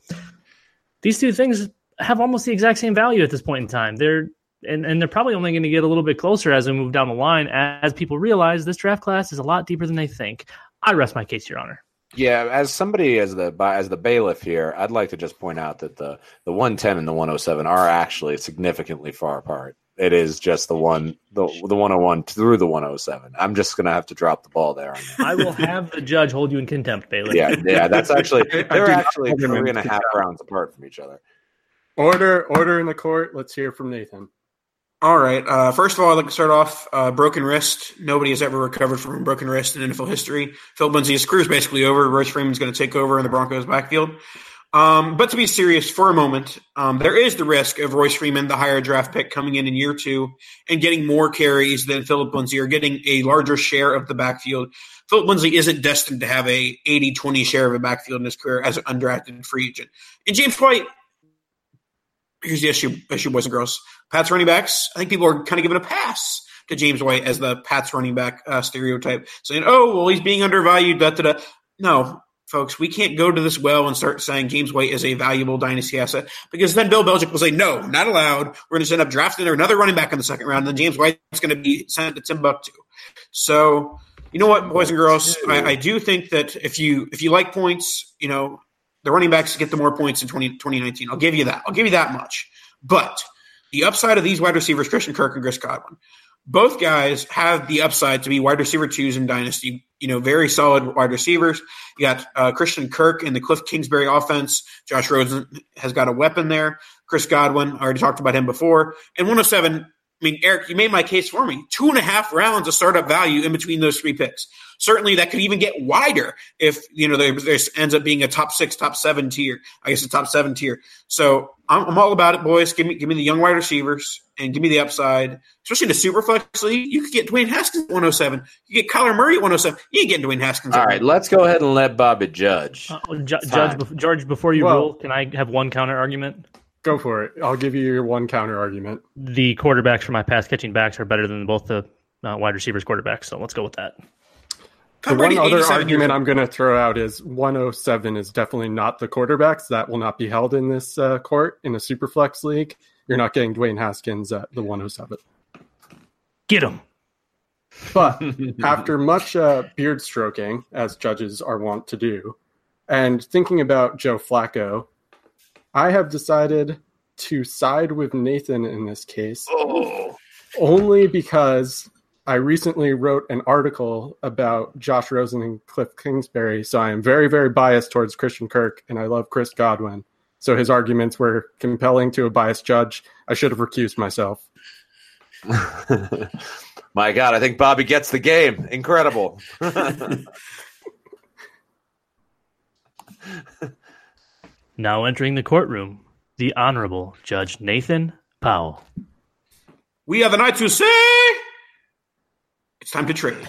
These two things have almost the exact same value at this point in time. They're and, and they're probably only going to get a little bit closer as we move down the line as people realize this draft class is a lot deeper than they think. I rest my case, Your Honor. Yeah, as somebody as the as the bailiff here, I'd like to just point out that the the 110 and the 107 are actually significantly far apart. It is just the one the the 101 through the 107. I'm just gonna have to drop the ball there. I will have the judge hold you in contempt, Bailey. Yeah, yeah, that's actually they're actually three and a half rounds apart from each other. Order, order in the court. Let's hear from Nathan. All right. Uh, first of all, I'd like to start off uh, broken wrist. Nobody has ever recovered from a broken wrist in NFL history. Phil Lindsay's career is basically over. Royce Freeman's going to take over in the Broncos' backfield. Um, but to be serious for a moment, um, there is the risk of Royce Freeman, the higher draft pick, coming in in year two and getting more carries than Phillip Lindsay or getting a larger share of the backfield. Phillip Lindsay isn't destined to have a 80-20 share of a backfield in his career as an undrafted free agent. And James White, here's the issue, issue, boys and girls. Pats running backs, I think people are kind of giving a pass to James White as the Pats running back uh, stereotype, saying, "Oh, well, he's being undervalued." Da, da, da. No, folks, we can't go to this well and start saying James White is a valuable dynasty asset because then Bill Belichick will say, no, not allowed. We're going to end up drafting another running back in the second round. And then James White's going to be sent to Timbuktu. So, you know what, boys and girls, I, I, do think that if you if you like points, you know, the running backs get the more points in 20, 2019. I'll give you that. I'll give you that much. But the upside of these wide receivers, Christian Kirk and Chris Godwin, both guys have the upside to be wide receiver twos in dynasty. You know, very solid wide receivers. You got uh, Christian Kirk in the Cliff Kingsbury offense. Josh Rosen has got a weapon there. Chris Godwin, I already talked about him before. And 107, I mean, Eric, you made my case for me. Two and a half rounds of startup value in between those three picks. Certainly, that could even get wider if you know there, there ends up being a top six, top seven tier. I guess a top seven tier. So I'm, I'm, all about it, boys. Give me, give me the young wide receivers and give me the upside, especially in the super flex league. You could get Dwayne Haskins at 107. You get Kyler Murray at 107. You ain't getting Dwayne Haskins. All right, let's go ahead and let Bobby judge. Uh, ju- judge, George, before you well, rule, can I have one counter argument? Go for it. I'll give you your one counter argument. The quarterbacks for my pass catching backs are better than both the uh, wide receivers quarterbacks. So let's go with that. The one other argument I'm going to throw out is 107 is definitely not the quarterbacks. That will not be held in this uh, court in a super flex league. You're not getting Dwayne Haskins at the 107. Get him. But after much uh, beard stroking, as judges are wont to do, and thinking about Joe Flacco, I have decided to side with Nathan in this case. Oh. Only because I recently wrote an article about Josh Rosen and Cliff Kingsbury, so I am very, very biased towards Christian Kirk, and I love Chris Godwin. So his arguments were compelling to a biased judge. I should have recused myself. My God, I think Bobby gets the game. Incredible. Now entering the courtroom, the Honorable Judge Nathan Powell. We are the knights who say it's time to trade.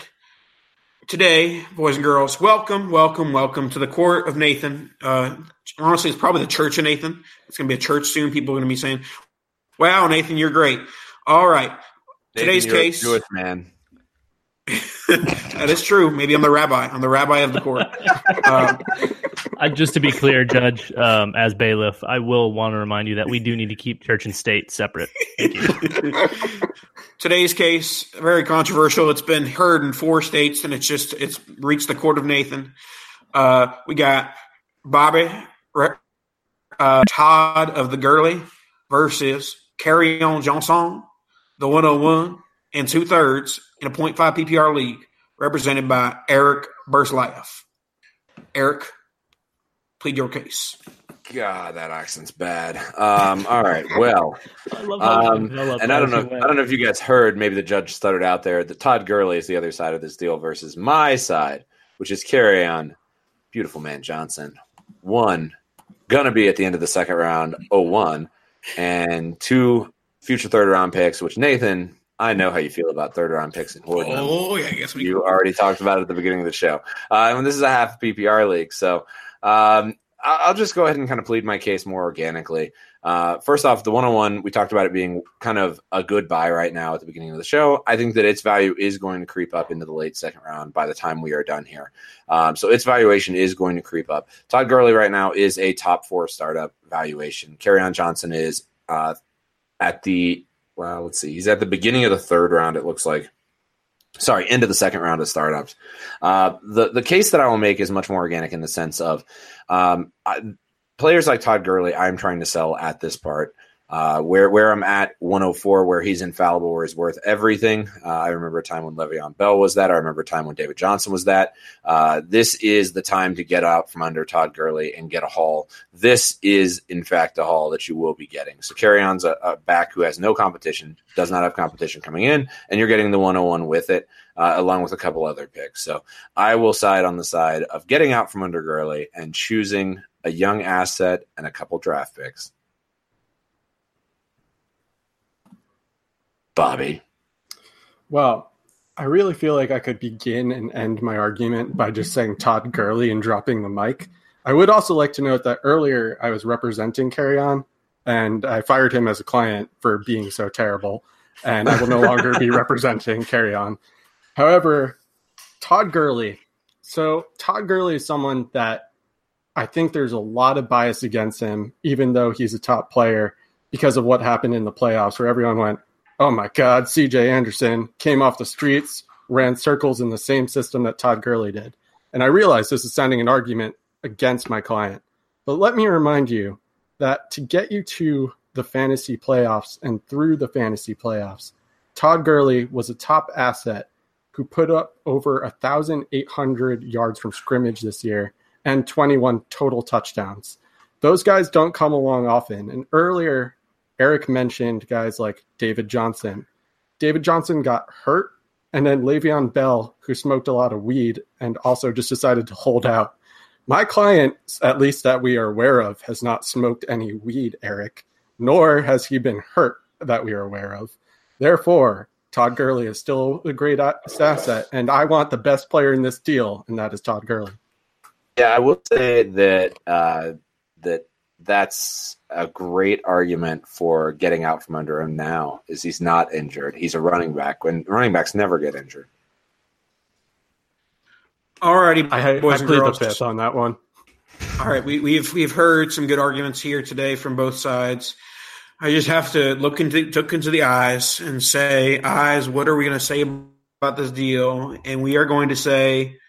Today, boys and girls, welcome, welcome, welcome to the court of Nathan. Uh, honestly, it's probably the church of Nathan. It's going to be a church soon. People are going to be saying, wow, Nathan, you're great. All right. Nathan, Today's case. Jewish man. that is true. Maybe I'm the rabbi. I'm the rabbi of the court. Um, I, just to be clear, Judge, um, as bailiff, I will want to remind you that we do need to keep church and state separate. Today's case very controversial. It's been heard in four states, and it's just it's reached the court of Nathan. Uh, we got Bobby uh, Todd of the Gurley versus Kerryon Johnson, the 101 and two thirds in a 0.5 PPR league, represented by Eric Bursliaf. Eric, plead your case. God, that accent's bad. Um, all right. Well, I um, I and I don't know. I don't know if you guys heard. Maybe the judge stuttered out there. The Todd Gurley is the other side of this deal versus my side, which is Kerryon, beautiful man Johnson. One gonna be at the end of the second round, oh one, and two future third round picks, which Nathan I know how you feel about third round picks in Horton. Oh, yeah, I guess we You already talked about it at the beginning of the show. Uh, and this is a half PPR league. So um, I'll just go ahead and kind of plead my case more organically. Uh, first off, the 101, we talked about it being kind of a good buy right now at the beginning of the show. I think that its value is going to creep up into the late second round by the time we are done here. Um, so its valuation is going to creep up. Todd Gurley right now is a top four startup valuation. Kerryon Johnson is uh, at the well, let's see. He's at the beginning of the third round. It looks like. Sorry, into the second round of startups. Uh, the the case that I will make is much more organic in the sense of um, I, players like Todd Gurley. I'm trying to sell at this part. Uh, where where I'm at 104, where he's infallible, where he's worth everything. Uh, I remember a time when Le'Veon Bell was that. I remember a time when David Johnson was that. Uh, this is the time to get out from under Todd Gurley and get a haul. This is, in fact, a haul that you will be getting. So Kerryon's a, a back who has no competition, does not have competition coming in, and you're getting the 101 with it. Uh, along with a couple other picks. So I will side on the side of getting out from under Gurley and choosing a young asset and a couple draft picks. Bobby? Well, I really feel like I could begin and end my argument by just saying Todd Gurley and dropping the mic. I would also like to note that earlier I was representing Carry On and I fired him as a client for being so terrible, and I will no longer be representing Carry On. However, Todd Gurley. So Todd Gurley is someone that I think there's a lot of bias against him, even though he's a top player, because of what happened in the playoffs, where everyone went, oh my God, CJ Anderson came off the streets, ran circles in the same system that Todd Gurley did. And I realize this is sounding an argument against my client. But let me remind you that to get you to the fantasy playoffs and through the fantasy playoffs, Todd Gurley was a top asset who put up over 1,800 yards from scrimmage this year and 21 total touchdowns. Those guys don't come along often. And earlier Eric mentioned guys like David Johnson. David Johnson got hurt, and then Le'Veon Bell, who smoked a lot of weed and also just decided to hold out. My client, at least that we are aware of, has not smoked any weed, Eric, nor has he been hurt that we are aware of. Therefore, Todd Gurley is still a great asset, and I want the best player in this deal, and that is Todd Gurley. Yeah, I will say that uh, that that's a great argument for getting out from under him now is he's not injured. He's a running back when running backs never get injured. Alrighty, I, I plead the fifth on that one. All right, we, we've we've heard some good arguments here today from both sides. I just have to look into look into the eyes and say, eyes, what are we going to say about this deal? And we are going to say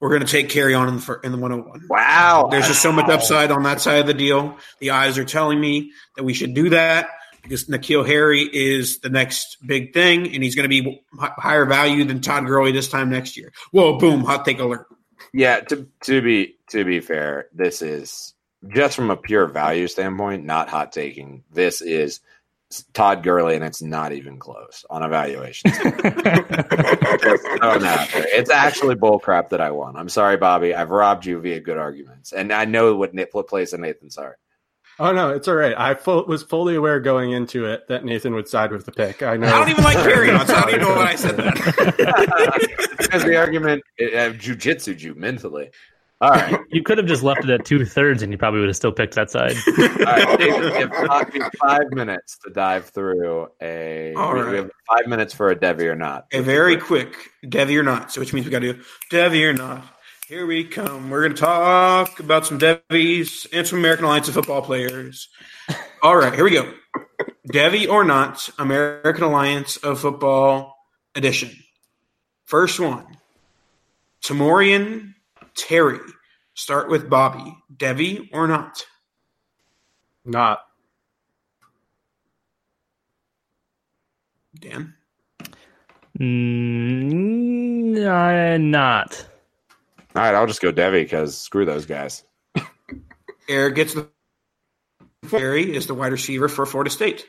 we're going to take Kerryon in the in the 101. Wow. There's just so much upside on that side of the deal. The eyes are telling me that we should do that because N'Keal Harry is the next big thing, and he's going to be higher value than Todd Gurley this time next year. Whoa, boom, hot take alert. Yeah, to to be to be fair, this is just from a pure value standpoint, not hot taking. This is – Todd Gurley, and it's not even close on evaluation. it's actually bullcrap that I won. I'm sorry, Bobby. I've robbed you via good arguments, and I know what, what plays in Nathan's heart. Oh no, it's all right. I full, was fully aware going into it that Nathan would side with the pick. I know. I don't even like Kerryon, so I don't even know why I said that. because the argument, uh, jujitsu you mentally. All right. You could have just left it at two thirds and you probably would have still picked that side. All right. Dave, we have five minutes to dive through a. All we, right. we have five minutes for a Devy or not. A very quick Devy or not. So, which means we got to do Devy or not. Here we come. We're going to talk about some Devys and some American Alliance of football players. All right, here we go. Devy or not, American Alliance of Football edition. First one, Tamorrion Terry. Start with Bobby. Devy or not? Not. Dan? Mm, uh, not. All right, I'll just go Devy because screw those guys. Eric gets the Terry is the wide receiver for Florida State.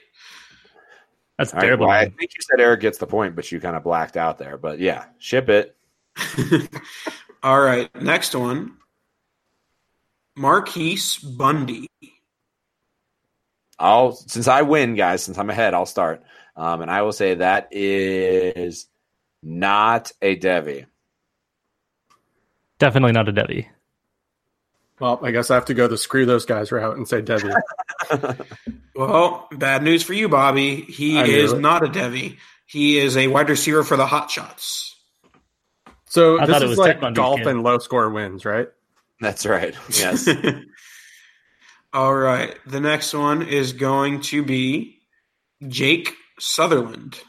That's All right, terrible. well, I think you said Eric gets the point, but you kind of blacked out there. But yeah, ship it. All right, next one. Marquise Bundy. I'll since I win, guys. Since I'm ahead, I'll start. Um, and I will say that is not a Devy. Definitely not a Devy. Well, I guess I have to go the screw those guys route and say Devy. Well, bad news for you, Bobby. He is it. not a Devy. He is a wide receiver for the Hot Shots. So I this thought it is was like Ted golf kid. and low score wins, right? That's right. Yes. All right. The next one is going to be Jake Sutherland.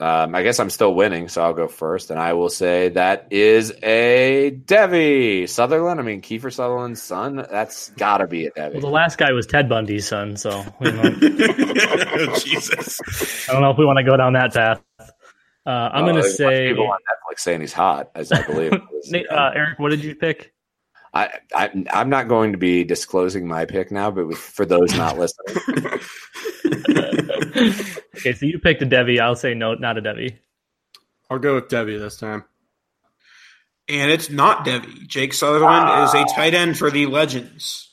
um, I guess I'm still winning, so I'll go first, and I will say that is a Devy Sutherland. I mean, Kiefer Sutherland's son. That's got to be a Devy. Well, the last guy was Ted Bundy's son, so you know, Jesus. I don't know if we want to go down that path. Uh, I'm Uh, going to there's a bunch of say, people on Netflix saying he's hot, as I believe. Nate, uh, Eric, what did you pick? I, I, I'm not going to be disclosing my pick now, but for those not listening, okay, so you picked a Debbie. I'll say no, not a Debbie. I'll go with Debbie this time. And it's not Devy. Jake Sutherland is a tight end for the Legends.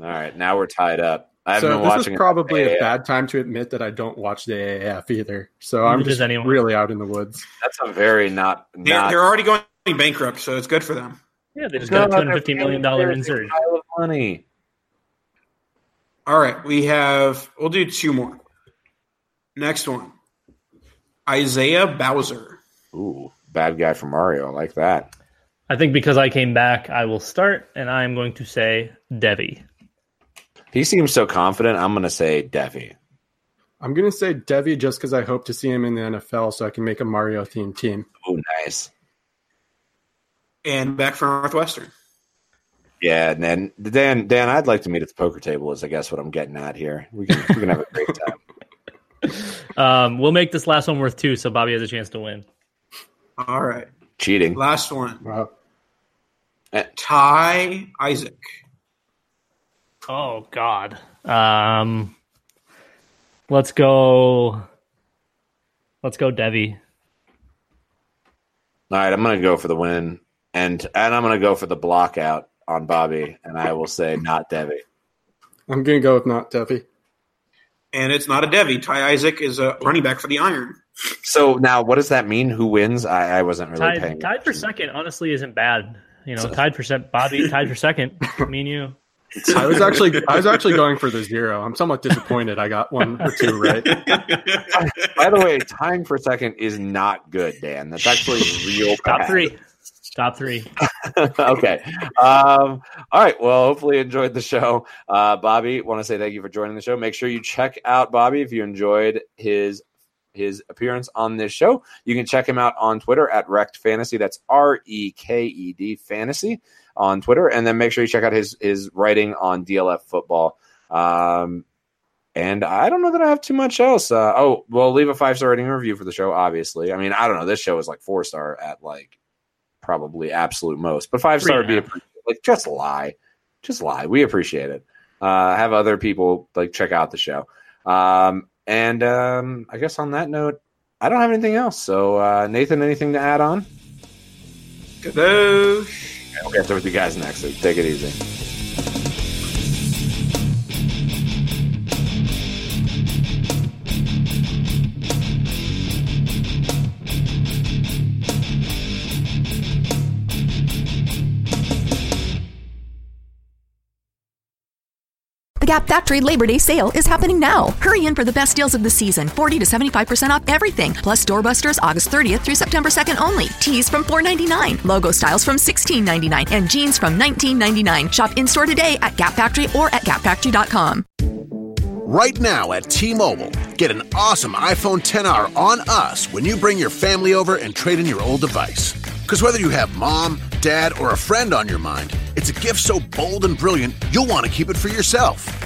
all right, now we're tied up. I haven't So been this watching. is probably a AAF. bad time to admit that I don't watch the AAF either. So I'm Neither does just anyone. really out in the woods. That's a very not They're, not. they're already going bankrupt, so it's good for them. Yeah, they just got a God, $250 million they're insert. pile of money. All right, we have. We'll do two more. Next one, Isaiah Bowser. Ooh, bad guy from Mario. I like that. I think because I came back, I will start, and I'm going to say Debbie. He seems so confident. I'm going to say Devy. I'm going to say Devy just because I hope to see him in the NFL so I can make a Mario themed team. Oh, nice. and back from Northwestern. Yeah, and then Dan, Dan, I'd like to meet at the poker table. Is I guess what I'm getting at here. We can we can have a great time. Um, we'll make this last one worth two, so Bobby has a chance to win. All right, Cheating. last one, Wow. Ty Isaac. Oh God. Um, let's go. Let's go, Debbie. All right, I'm going to go for the win, and and I'm going to go for the block out on Bobby, and I will say not Devy. I'm going to go with not Debbie. And it's not a Devy. Ty Isaac is a running back for the Iron. So now, what does that mean? Who wins? I, I wasn't really Tied, paying. tied for second, honestly, isn't bad. You know, tied for second. Bobby tied for second. Me and you. I was actually I was actually going for the zero. I'm somewhat disappointed I got one or two right. By the way, tying for second is not good, Dan. That's actually real Top bad. three. Top three. okay. Um, all right. Well, hopefully you enjoyed the show. Uh, Bobby, want to say thank you for joining the show. Make sure you check out Bobby if you enjoyed his his appearance on this show. You can check him out on Twitter at Reked Fantasy. That's R E K E D Fantasy on Twitter, and then make sure you check out his his writing on DLF Football. Um, and I don't know that I have too much else. Uh, oh, well, leave a five star rating review for the show. Obviously, I mean, I don't know. This show is like four star at like probably absolute most, but five star would be Three and a like just lie, just lie. We appreciate it. Uh, have other people like check out the show. Um, and um, I guess on that note, I don't have anything else. So uh, Nathan, anything to add on? Kadosh. I'll get there with you guys next. So take it easy. Gap Factory Labor Day sale is happening now. Hurry in for the best deals of the season 40 to 75% off everything, plus doorbusters August 30th through September 2nd only. Tees from $4.99, logo styles from $16.99, and jeans from $19.99. Shop in store today at Gap Factory or at gapfactory.com. Right now at T Mobile, get an awesome iPhone 10R on us when you bring your family over and trade in your old device. Because whether you have mom, dad, or a friend on your mind, it's a gift so bold and brilliant, you'll want to keep it for yourself.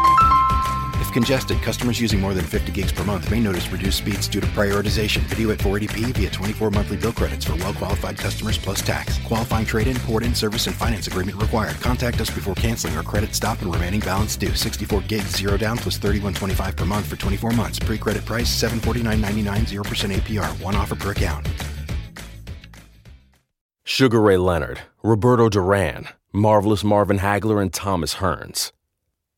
Congested, customers using more than 50 gigs per month may notice reduced speeds due to prioritization. Video at 480p via 24 monthly bill credits for well qualified customers plus tax. Qualifying trade in, port in, service, and finance agreement required. Contact us before canceling or credit stop and remaining balance due. 64 gigs, zero down plus 31.25 per month for 24 months. Pre credit price 749.99, 0% APR. One offer per account. Sugar Ray Leonard, Roberto Duran, Marvelous Marvin Hagler, and Thomas Hearns.